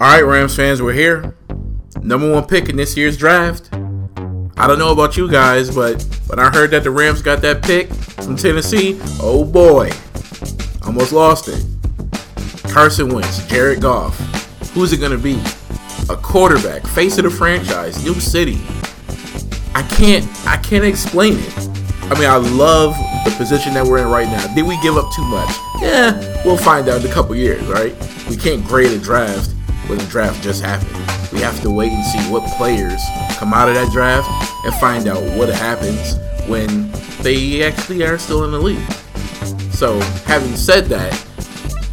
All right, Rams fans, we're here. Number one pick in this year's draft. I don't know about you guys, but when I heard that the Rams got that pick from Tennessee, oh boy, almost lost it. Carson Wentz, Jared Goff. Who's it going to be? A quarterback, face of the franchise, new city. I can't, I can't explain it. I mean, I love the position that we're in right now. Did we give up too much? Yeah, we'll find out in a couple years, right? We can't grade a draft when the draft just happened. We have to wait and see what players come out of that draft and find out what happens when they actually are still in the league. So, having said that,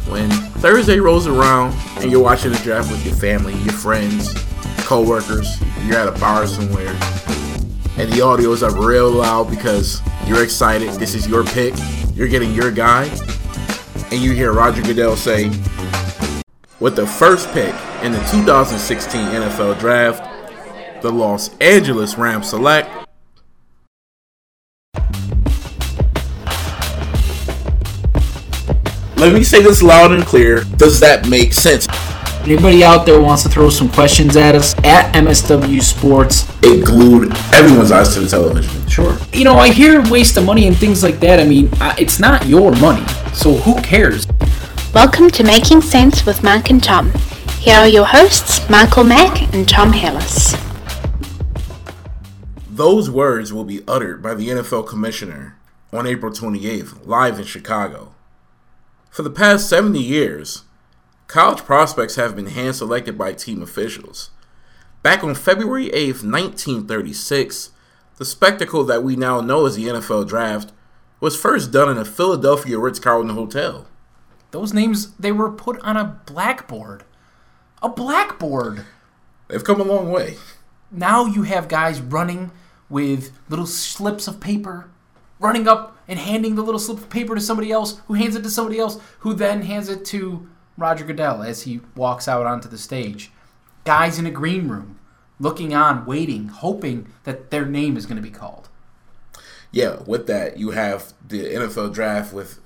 when Thursday rolls around and you're watching the draft with your family, your friends, co-workers, you're at a bar somewhere, and the audio is up real loud because you're excited, this is your pick, you're getting your guy, and you hear Roger Goodell say, with the first pick in the 2016 NFL Draft, the Los Angeles Rams select Let me say this loud and clear. Does that make sense? Anybody out there wants to throw some questions at us at MSW Sports? It glued everyone's eyes to the television. Sure. You know, I hear waste of money and things like that. I mean, it's not your money, so who cares? Welcome to Making Sense with Mark and Tom. Here are your hosts, Michael Mack and Tom Hillis. Those words will be uttered by the NFL commissioner on April 28th, live in Chicago. For the past 70 years, college prospects have been hand selected by team officials. Back on February 8th, 1936, the spectacle that we now know as the NFL Draft was first done in a Philadelphia Ritz Carlton hotel. Those names, they were put on a blackboard. A blackboard! They've come a long way. Now you have guys running with little slips of paper running up and handing the little slip of paper to somebody else, who hands it to somebody else, who then hands it to Roger Goodell as he walks out onto the stage. Guys in a green room, looking on, waiting, hoping that their name is going to be called. Yeah, with that, you have the NFL draft with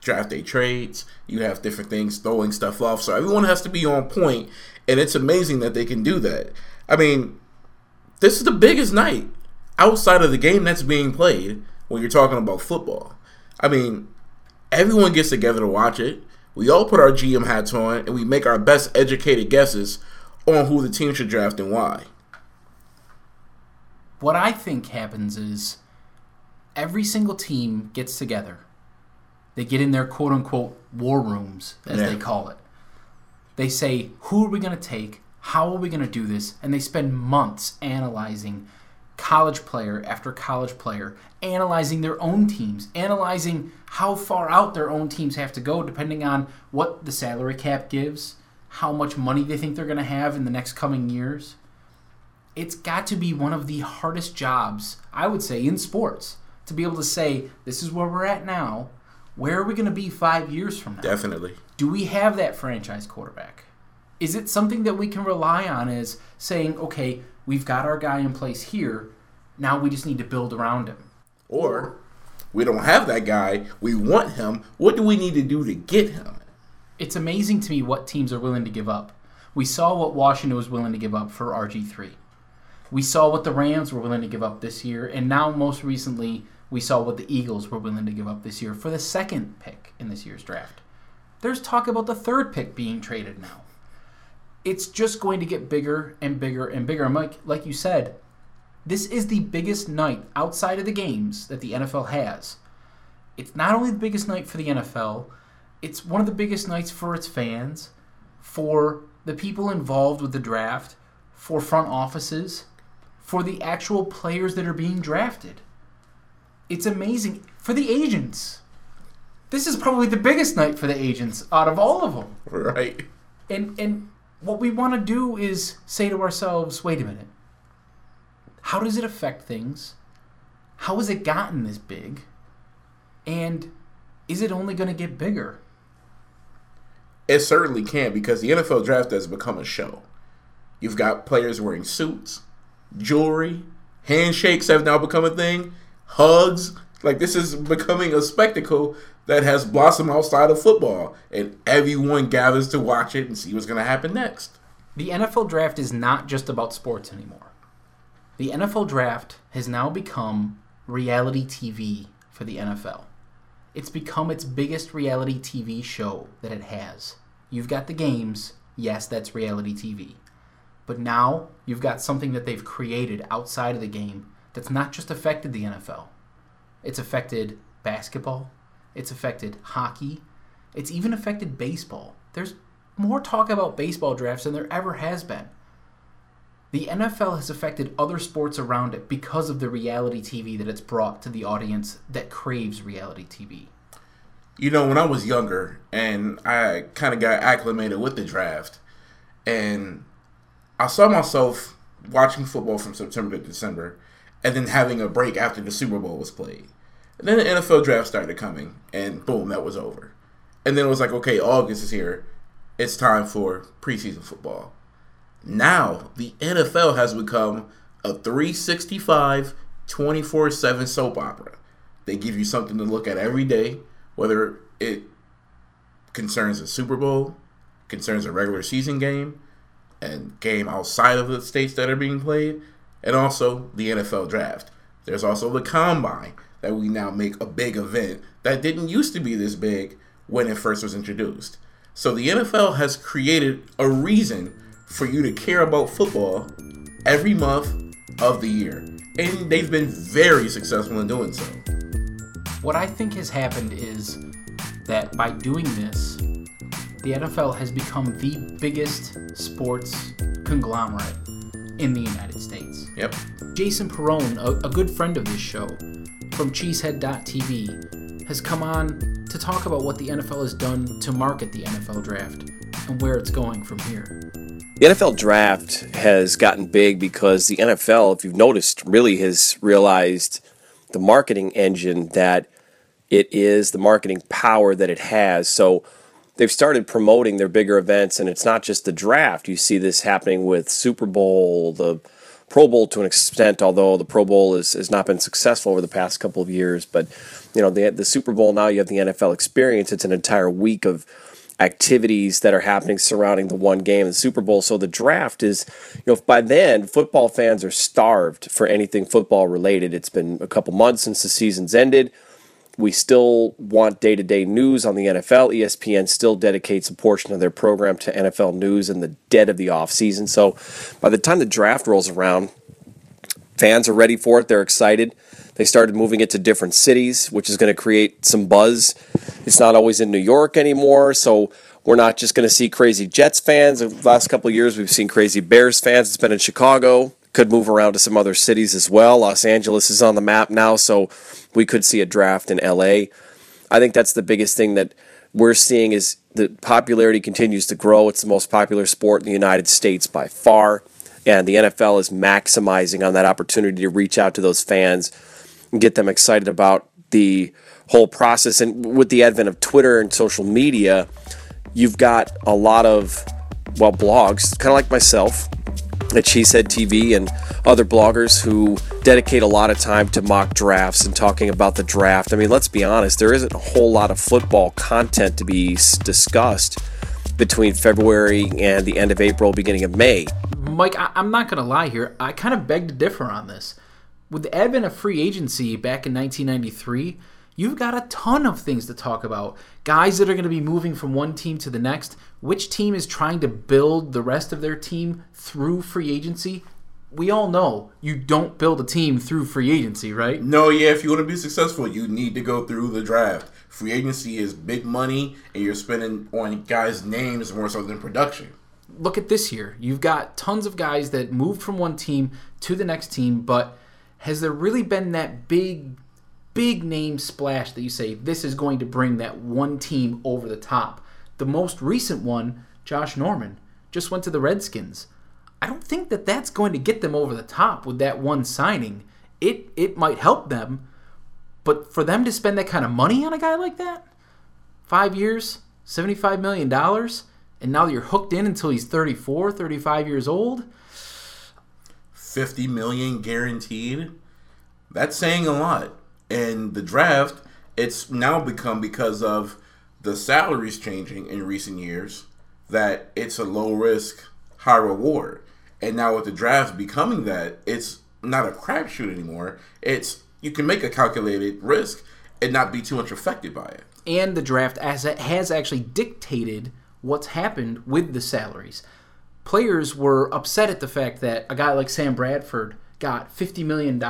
draft day trades. You have different things throwing stuff off. So everyone has to be on point, and it's amazing that they can do that. I mean, this is the biggest night outside of the game that's being played when you're talking about football. I mean, everyone gets together to watch it. We all put our GM hats on and we make our best educated guesses on who the team should draft and why. What I think happens is every single team gets together. They get in their quote unquote war rooms, as yeah. they call it. They say, who are we going to take? How are we going to do this? And they spend months analyzing college player after college player, analyzing their own teams, analyzing how far out their own teams have to go depending on what the salary cap gives, how much money they think they're going to have in the next coming years. It's got to be one of the hardest jobs, I would say, in sports to be able to say, this is where we're at now. Where are we going to be five years from now? Definitely. Do we have that franchise quarterback? Is it something that we can rely on as saying, okay, we've got our guy in place here. Now we just need to build around him. Or we don't have that guy. We want him. What do we need to do to get him? It's amazing to me what teams are willing to give up. We saw what Washington was willing to give up for RG3. We saw what the Rams were willing to give up this year, and now most recently we saw what the Eagles were willing to give up this year for the second pick in this year's draft. There's talk about the third pick being traded now it's just going to get bigger and bigger and bigger. Mike, like you said, this is the biggest night outside of the games that the NFL has. It's not only the biggest night for the NFL, it's one of the biggest nights for its fans, for the people involved with the draft, for front offices, for the actual players that are being drafted. It's amazing for the agents. This is probably the biggest night for the agents out of all of them. Right. And and what we want to do is say to ourselves, wait a minute. How does it affect things? How has it gotten this big? And is it only going to get bigger? It certainly can because the NFL draft has become a show. You've got players wearing suits, jewelry, handshakes have now become a thing, hugs. Like this is becoming a spectacle that has blossomed outside of football, and everyone gathers to watch it and see what's going to happen next. The NFL draft is not just about sports anymore. The NFL draft has now become reality TV for the NFL. It's become its biggest reality TV show that it has. You've got the games, yes, that's reality TV. But now you've got something that they've created outside of the game that's not just affected the NFL. It's affected basketball, it's affected hockey, it's even affected baseball. There's more talk about baseball drafts than there ever has been. The NFL has affected other sports around it because of the reality TV that it's brought to the audience that craves reality TV. You know, when I was younger and I kind of got acclimated with the draft, and I saw myself watching football from September to December, and then having a break after the Super Bowl was played. And then the NFL draft started coming, and boom, that was over. And then it was like, okay, August is here. It's time for preseason football. Now, the NFL has become a 365, 24 7 soap opera. They give you something to look at every day, whether it concerns a Super Bowl, concerns a regular season game, and game outside of the states that are being played, and also the NFL draft. There's also the combine that we now make a big event that didn't used to be this big when it first was introduced. So the NFL has created a reason for you to care about football every month of the year. And they've been very successful in doing so. What I think has happened is that by doing this, the NFL has become the biggest sports conglomerate in the United States. Yep. Jason Perrone, a, a good friend of this show, from Cheesehead.tv, has come on to talk about what the NFL has done to market the NFL draft and where it's going from here. The NFL draft has gotten big because the NFL, if you've noticed, really has realized the marketing engine that it is, the marketing power that it has. So they've started promoting their bigger events, and it's not just the draft. You see this happening with Super Bowl, the Pro Bowl to an extent, although the Pro Bowl is, has not been successful over the past couple of years. But you know, the the Super Bowl now you have the NFL experience. It's an entire week of activities that are happening surrounding the one game, the Super Bowl. So the draft is, you know, by then football fans are starved for anything football related. It's been a couple months since the season's ended. We still want day to day news on the NFL. ESPN still dedicates a portion of their program to NFL news in the dead of the offseason. So by the time the draft rolls around, fans are ready for it. They're excited. They started moving it to different cities, which is going to create some buzz. It's not always in New York anymore, so we're not just going to see crazy Jets fans. The last couple years, we've seen crazy Bears fans. It's been in Chicago. Could move around to some other cities as well. Los Angeles is on the map now, so we could see a draft in LA. I think that's the biggest thing that we're seeing is the popularity continues to grow. It's the most popular sport in the United States by far, and the NFL is maximizing on that opportunity to reach out to those fans and get them excited about the whole process. And with the advent of Twitter and social media, you've got a lot of well blogs, kind of like myself at Said TV and other bloggers who dedicate a lot of time to mock drafts and talking about the draft. I mean, let's be honest, there isn't a whole lot of football content to be discussed between February and the end of April, beginning of May. Mike, I- am not going to lie here. I kind of beg to differ on this. With the advent of free agency back in 1993, you've got a ton of things to talk about. Guys that are going to be moving from one team to the next. Which team is trying to build the rest of their team through free agency? We all know you don't build a team through free agency, right? No, yeah, if you want to be successful, you need to go through the draft. Free agency is big money, and you're spending on guys' names more so than production. Look at this year. You've got tons of guys that moved from one team to the next team, but has there really been that big big name splash that you say this is going to bring that one team over the top. The most recent one, Josh Norman, just went to the Redskins. I don't think that that's going to get them over the top with that one signing. It it might help them, but for them to spend that kind of money on a guy like that, 5 years, 75 million dollars, and now you're hooked in until he's 34, 35 years old, 50 million guaranteed. That's saying a lot in the draft, it's now become because of the salaries changing in recent years that it's a low risk, high reward. And now with the draft becoming that, it's not a crapshoot anymore. It's you can make a calculated risk and not be too much affected by it. And the draft as it has actually dictated what's happened with the salaries. Players were upset at the fact that a guy like Sam Bradford got $50 million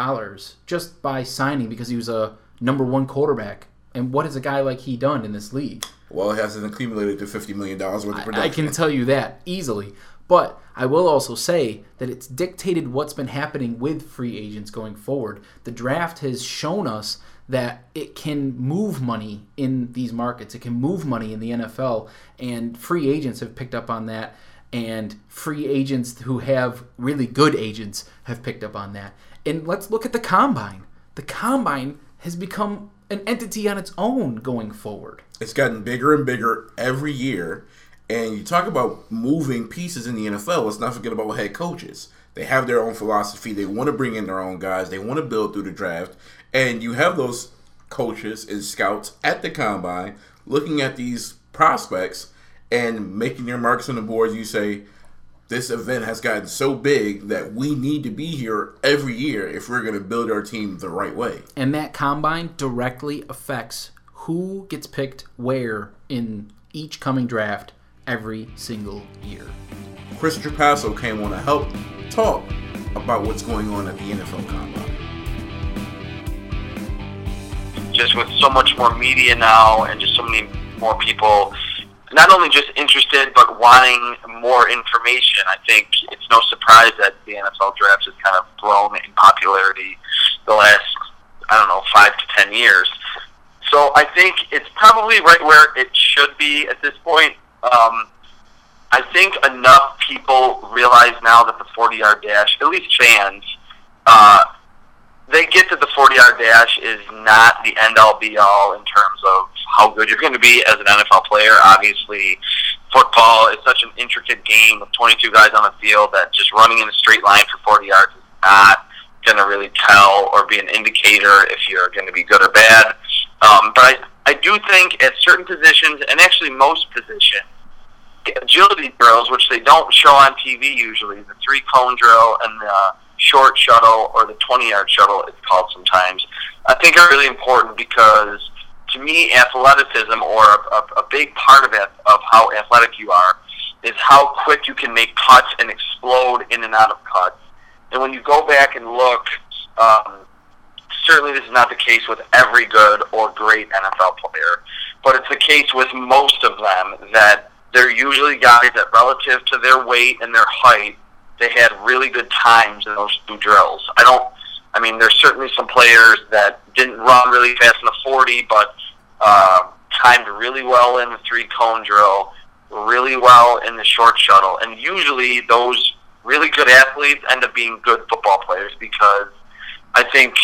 just by signing because he was a number one quarterback. And what has a guy like he done in this league? Well, it hasn't accumulated to $50 million worth of production. I can tell you that easily. But I will also say that it's dictated what's been happening with free agents going forward. The draft has shown us that it can move money in these markets. It can move money in the NFL, and free agents have picked up on that. And free agents who have really good agents have picked up on that. And let's look at the combine. The combine has become an entity on its own going forward. It's gotten bigger and bigger every year. And you talk about moving pieces in the NFL. Let's not forget about head coaches. They have their own philosophy. They want to bring in their own guys. They want to build through the draft. And you have those coaches and scouts at the combine looking at these prospects and making their marks on the board. You say, this event has gotten so big that we need to be here every year if we're going to build our team the right way. And that combine directly affects who gets picked where in each coming draft every single year. Chris Trapasso came on to help talk about what's going on at the NFL Combine. Just with so much more media now and just so many more people not only just interested but wanting more information. I think it's no surprise that the NFL draft has kind of grown in popularity the last I don't know five to ten years. So I think it's probably right where it should be at this point. Um, I think enough people realize now that the 40 yard dash, at least fans, uh, they get that the 40 yard dash is not the end all be all in terms of how good you're going to be as an NFL player. Obviously, football is such an intricate game with 22 guys on the field that just running in a straight line for 40 yards is not going to really tell or be an indicator if you're going to be good or bad. Um, but I, I do think at certain positions, and actually most positions, agility drills, which they don't show on TV usually, the three cone drill and the short shuttle or the 20 yard shuttle, it's called sometimes, I think are really important because to me, athleticism or a, a, a big part of it, of how athletic you are, is how quick you can make cuts and explode in and out of cuts. And when you go back and look, um, certainly this is not the case with every good or great NFL player, but it's the case with most of them that they're usually guys that, relative to their weight and their height, they had really good times in those two drills. I don't. I mean, there's certainly some players that didn't run really fast in the 40, but uh, timed really well in the three cone drill, really well in the short shuttle, and usually those really good athletes end up being good football players because I think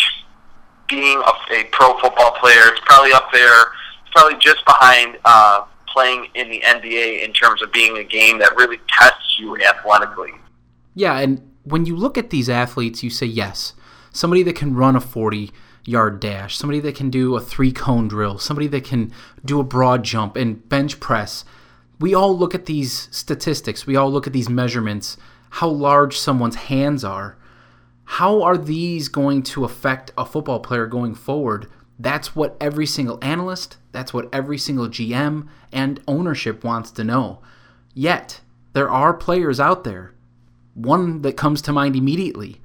being a, a pro football player, it's probably up there, probably just behind uh, playing in the NBA in terms of being a game that really tests you athletically. Yeah, and when you look at these athletes, you say yes, somebody that can run a 40 yard dash, somebody that can do a three cone drill, somebody that can do a broad jump and bench press. We all look at these statistics, we all look at these measurements, how large someone's hands are. How are these going to affect a football player going forward? That's what every single analyst, that's what every single GM and ownership wants to know. Yet, there are players out there. One that comes to mind immediately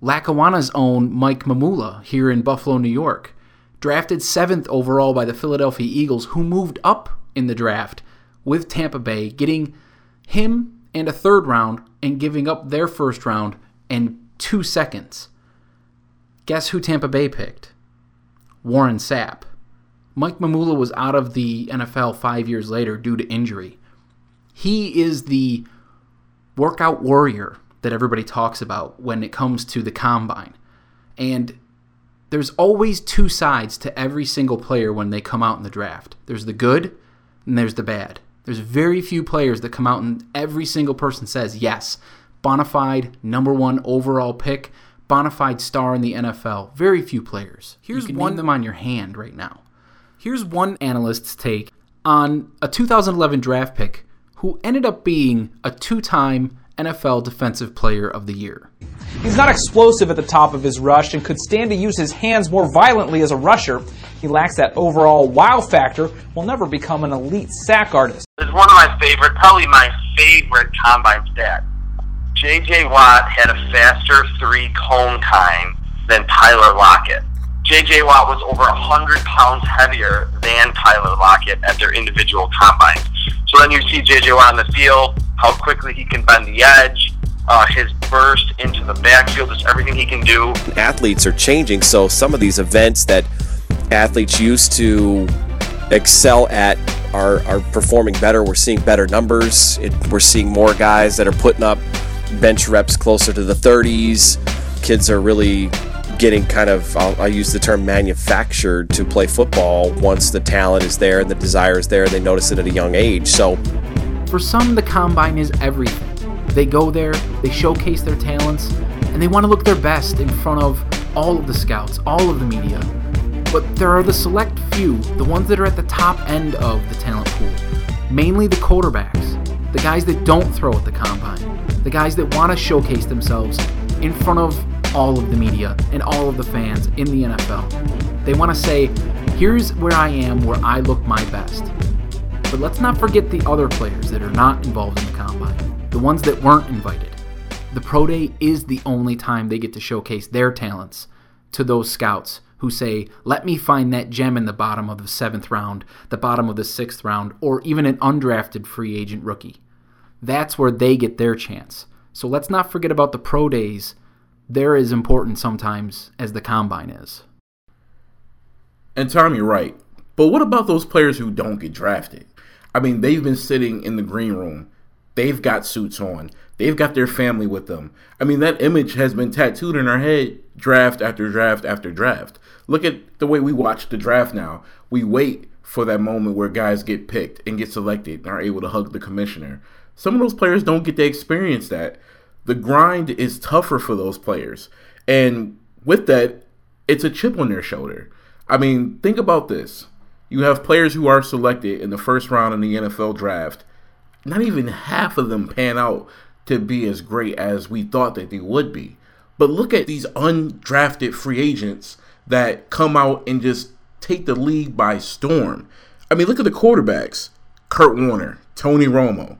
Lackawanna's own Mike Mamula here in Buffalo, New York, drafted seventh overall by the Philadelphia Eagles, who moved up in the draft with Tampa Bay, getting him and a third round and giving up their first round and two seconds. Guess who Tampa Bay picked? Warren Sapp. Mike Mamula was out of the NFL five years later due to injury. He is the workout warrior that everybody talks about when it comes to the combine. And there's always two sides to every single player when they come out in the draft. There's the good and there's the bad. There's very few players that come out and every single person says, yes, bona fide number one overall pick, bona fide star in the NFL. Very few players. Here's you can one name them on your hand right now. Here's one analyst's take on a 2011 draft pick who ended up being a two time NFL Defensive Player of the Year. He's not explosive at the top of his rush and could stand to use his hands more violently as a rusher. He lacks that overall wow factor, will never become an elite sack artist. It's one of my favorite, probably my favorite combine stat. J.J. Watt had a faster three cone time than Tyler Lockett. J.J. Watt was over 100 pounds heavier than Tyler Lockett at their individual combines. So then you see J.J. Watt on the field, how quickly he can bend the edge, uh, his burst into the backfield, just everything he can do. Athletes are changing, so some of these events that athletes used to excel at are, are performing better. We're seeing better numbers. It, we're seeing more guys that are putting up bench reps closer to the 30s. Kids are really getting kind of, I'll, I'll, use the term manufactured to play football once the talent is there and the desire is there. They notice it at a young age. So, for some, the combine is everything. They go there, they showcase their talents, and they want to look their best in front of all of the scouts, all of the media. But there are the select few, the ones that are at the top end of the talent pool, mainly the quarterbacks, the guys that don't throw at the combine the guys that want to showcase themselves in front of all of the media and all of the fans in the NFL. They want to say, here's where I am, where I look my best. But let's not forget the other players that are not involved in the combine, the ones that weren't invited. The Pro Day is the only time they get to showcase their talents to those scouts who say, let me find that gem in the bottom of the seventh round, the bottom of the sixth round, or even an undrafted free agent rookie. That's where they get their chance. So let's not forget about the pro days. They're as important sometimes as the combine is. And Tom, you're right. But what about those players who don't get drafted? I mean, they've been sitting in the green room. They've got suits on. They've got their family with them. I mean, that image has been tattooed in our head draft after draft after draft. Look at the way we watch the draft now. We wait for that moment where guys get picked and get selected and are able to hug the commissioner. Some of those players don't get to experience that. The grind is tougher for those players. And with that, it's a chip on their shoulder. I mean, think about this. You have players who are selected in the first round in the NFL draft. Not even half of them pan out to be as great as we thought that they would be. But look at these undrafted free agents that come out and just take the league by storm. I mean, look at the quarterbacks Kurt Warner, Tony Romo.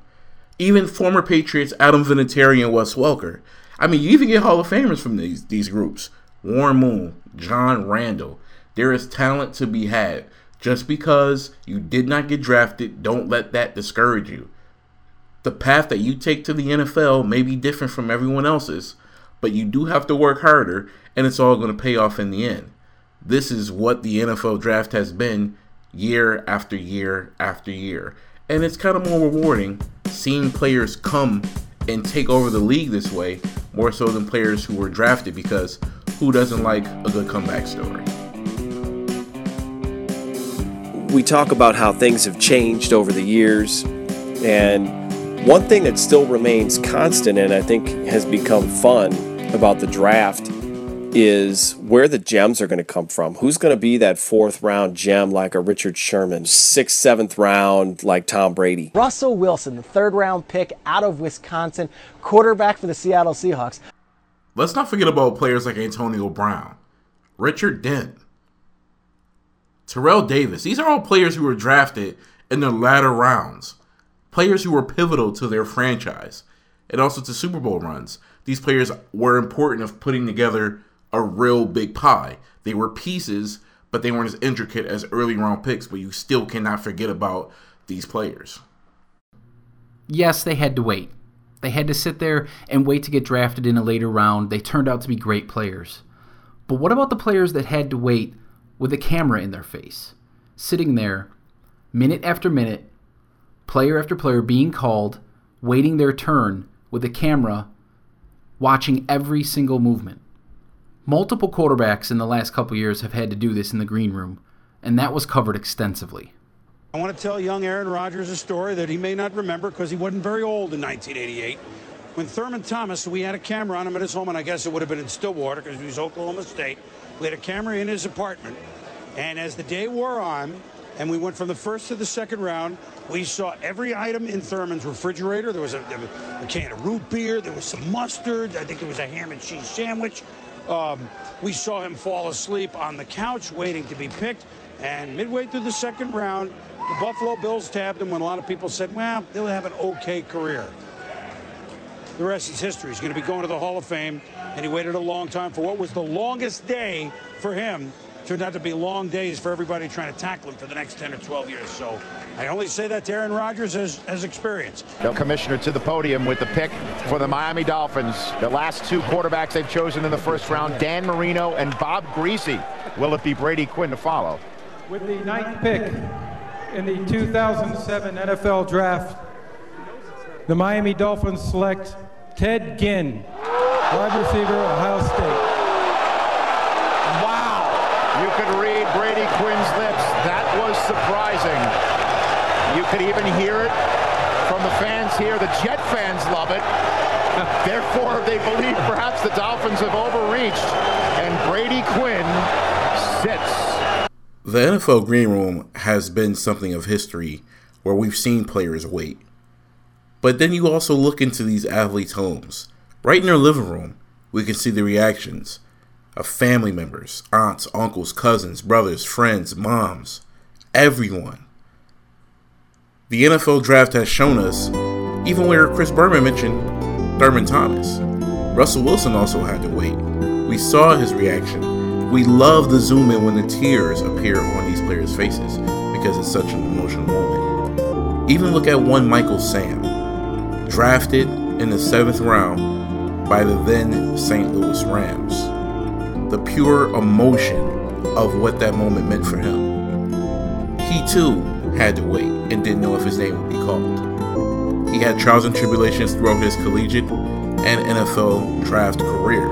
Even former Patriots Adam Vinatieri and Wes Welker. I mean, you even get Hall of Famers from these these groups. Warren Moon, John Randle. There is talent to be had. Just because you did not get drafted, don't let that discourage you. The path that you take to the NFL may be different from everyone else's, but you do have to work harder, and it's all going to pay off in the end. This is what the NFL draft has been year after year after year. And it's kind of more rewarding seeing players come and take over the league this way more so than players who were drafted because who doesn't like a good comeback story? We talk about how things have changed over the years, and one thing that still remains constant and I think has become fun about the draft is where the gems are going to come from. Who's going to be that fourth round gem like a Richard Sherman, sixth, seventh round like Tom Brady? Russell Wilson, the third round pick out of Wisconsin, quarterback for the Seattle Seahawks. Let's not forget about players like Antonio Brown, Richard Dent, Terrell Davis. These are all players who were drafted in the latter rounds, players who were pivotal to their franchise and also to Super Bowl runs. These players were important of putting together a real big pie. They were pieces, but they weren't as intricate as early round picks, but you still cannot forget about these players. Yes, they had to wait. They had to sit there and wait to get drafted in a later round. They turned out to be great players. But what about the players that had to wait with a camera in their face, sitting there minute after minute, player after player being called, waiting their turn with a camera, watching every single movement? Multiple quarterbacks in the last couple years have had to do this in the green room, and that was covered extensively. I want to tell young Aaron Rodgers a story that he may not remember because he wasn't very old in 1988. When Thurman Thomas, we had a camera on him at his home, and I guess it would have been in Stillwater because he was Oklahoma State. We had a camera in his apartment, and as the day wore on, and we went from the first to the second round. We saw every item in Thurman's refrigerator. There was a, a can of root beer. There was some mustard. I think there was a ham and cheese sandwich. Um, we saw him fall asleep on the couch waiting to be picked. And midway through the second round, the Buffalo Bills tabbed him when a lot of people said, well, they'll have an okay career. The rest is history. He's going to be going to the Hall of Fame, and he waited a long time for what was the longest day for him. Turned out to be long days for everybody trying to tackle him for the next 10 or 12 years. So I only say that to Aaron Rodgers as, as experience. The commissioner to the podium with the pick for the Miami Dolphins. The last two quarterbacks they've chosen in the first round, Dan Marino and Bob Griese. Will it be Brady Quinn to follow? With the ninth pick in the 2007 NFL Draft, the Miami Dolphins select Ted Ginn, wide receiver, Ohio State. Quinn slips. That was surprising. You could even hear it from the fans here. The Jet fans love it. Therefore, they believe perhaps the Dolphins have overreached, and Brady Quinn sits. The NFL green room has been something of history where we've seen players wait. But then you also look into these athletes' homes. Right in their living room, we can see the reactions of family members, aunts, uncles, cousins, brothers, friends, moms, everyone. The NFL draft has shown us, even where Chris Berman mentioned Thurman Thomas, Russell Wilson also had to wait. We saw his reaction. We love the zoom in when the tears appear on these players' faces because it's such an emotional moment. Even look at one Michael Sam, drafted in the seventh round by the then St. Louis Rams. The pure emotion of what that moment meant for him. He too had to wait and didn't know if his name would be called. He had trials and tribulations throughout his collegiate and NFL draft career,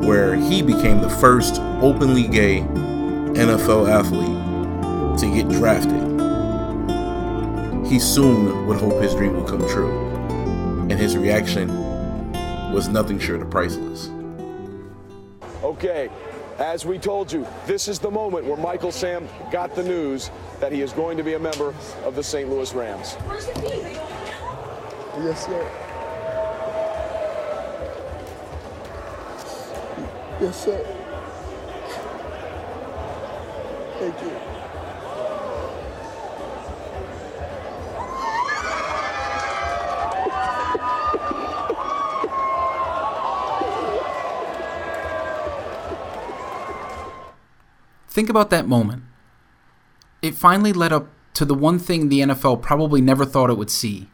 where he became the first openly gay NFL athlete to get drafted. He soon would hope his dream would come true, and his reaction was nothing short of priceless. Okay, as we told you, this is the moment where Michael Sam got the news that he is going to be a member of the St. Louis Rams. Yes, sir. Yes, sir. Thank you. Think about that moment. It finally led up to the one thing the NFL probably never thought it would see,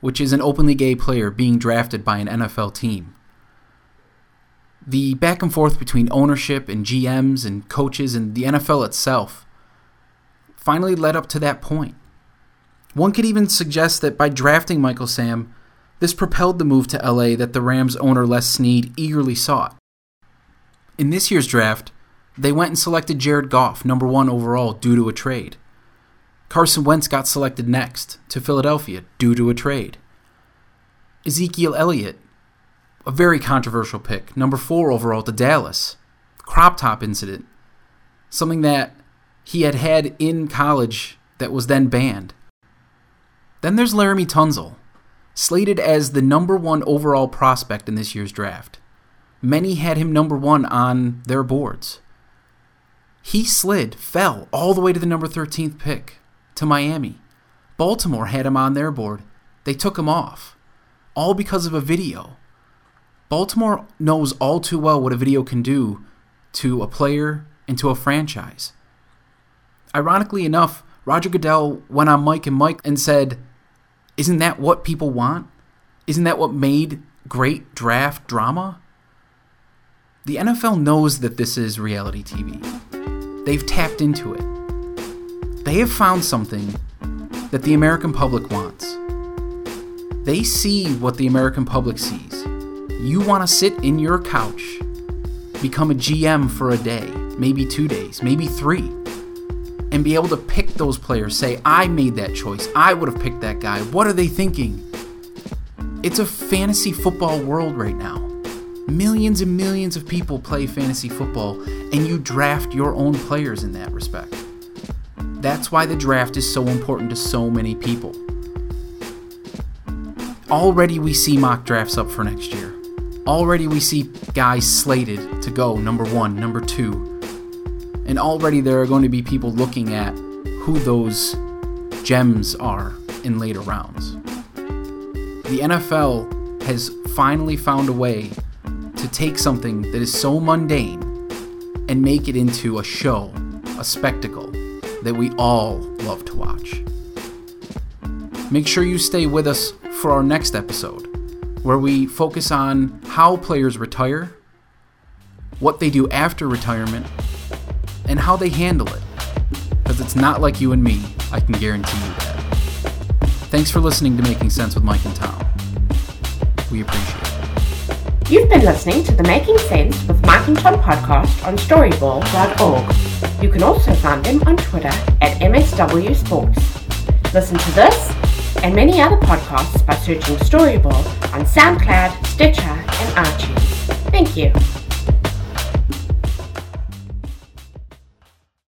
which is an openly gay player being drafted by an NFL team. The back and forth between ownership and GMs and coaches and the NFL itself finally led up to that point. One could even suggest that by drafting Michael Sam, this propelled the move to LA that the Rams owner Les Snead eagerly sought. In this year's draft, they went and selected Jared Goff, number one overall, due to a trade. Carson Wentz got selected next to Philadelphia due to a trade. Ezekiel Elliott, a very controversial pick, number four overall to Dallas. Crop top incident, something that he had had in college that was then banned. Then there's Laremy Tunsil, slated as the number one overall prospect in this year's draft. Many had him number one on their boards. He slid, fell all the way to the number 13th pick to Miami. Baltimore had him on their board. They took him off, all because of a video. Baltimore knows all too well what a video can do to a player and to a franchise. Ironically enough, Roger Goodell went on Mike and Mike and said, Isn't that what people want? Isn't that what made great draft drama? The NFL knows that this is reality TV. They've tapped into it. They have found something that the American public wants. They see what the American public sees. You want to sit in your couch, become a GM for a day, maybe two days, maybe three, and be able to pick those players. Say, I made that choice. I would have picked that guy. What are they thinking? It's a fantasy football world right now. Millions and millions of people play fantasy football, and you draft your own players in that respect. That's why the draft is so important to so many people. Already we see mock drafts up for next year. Already we see guys slated to go number one, number two. And already there are going to be people looking at who those gems are in later rounds. The NFL has finally found a way to take something that is so mundane and make it into a show, a spectacle that we all love to watch. Make sure you stay with us for our next episode, where we focus on how players retire, what they do after retirement, and how they handle it. Because it's not like you and me, I can guarantee you that. Thanks for listening to Making Sense with Mike and Tom. We appreciate it. You've been listening to the Making Sense with Mike and Tom podcast on storyball.org. You can also find them on Twitter at MSW Sports. Listen to this and many other podcasts by searching Storyball on SoundCloud, Stitcher, and iTunes. Thank you.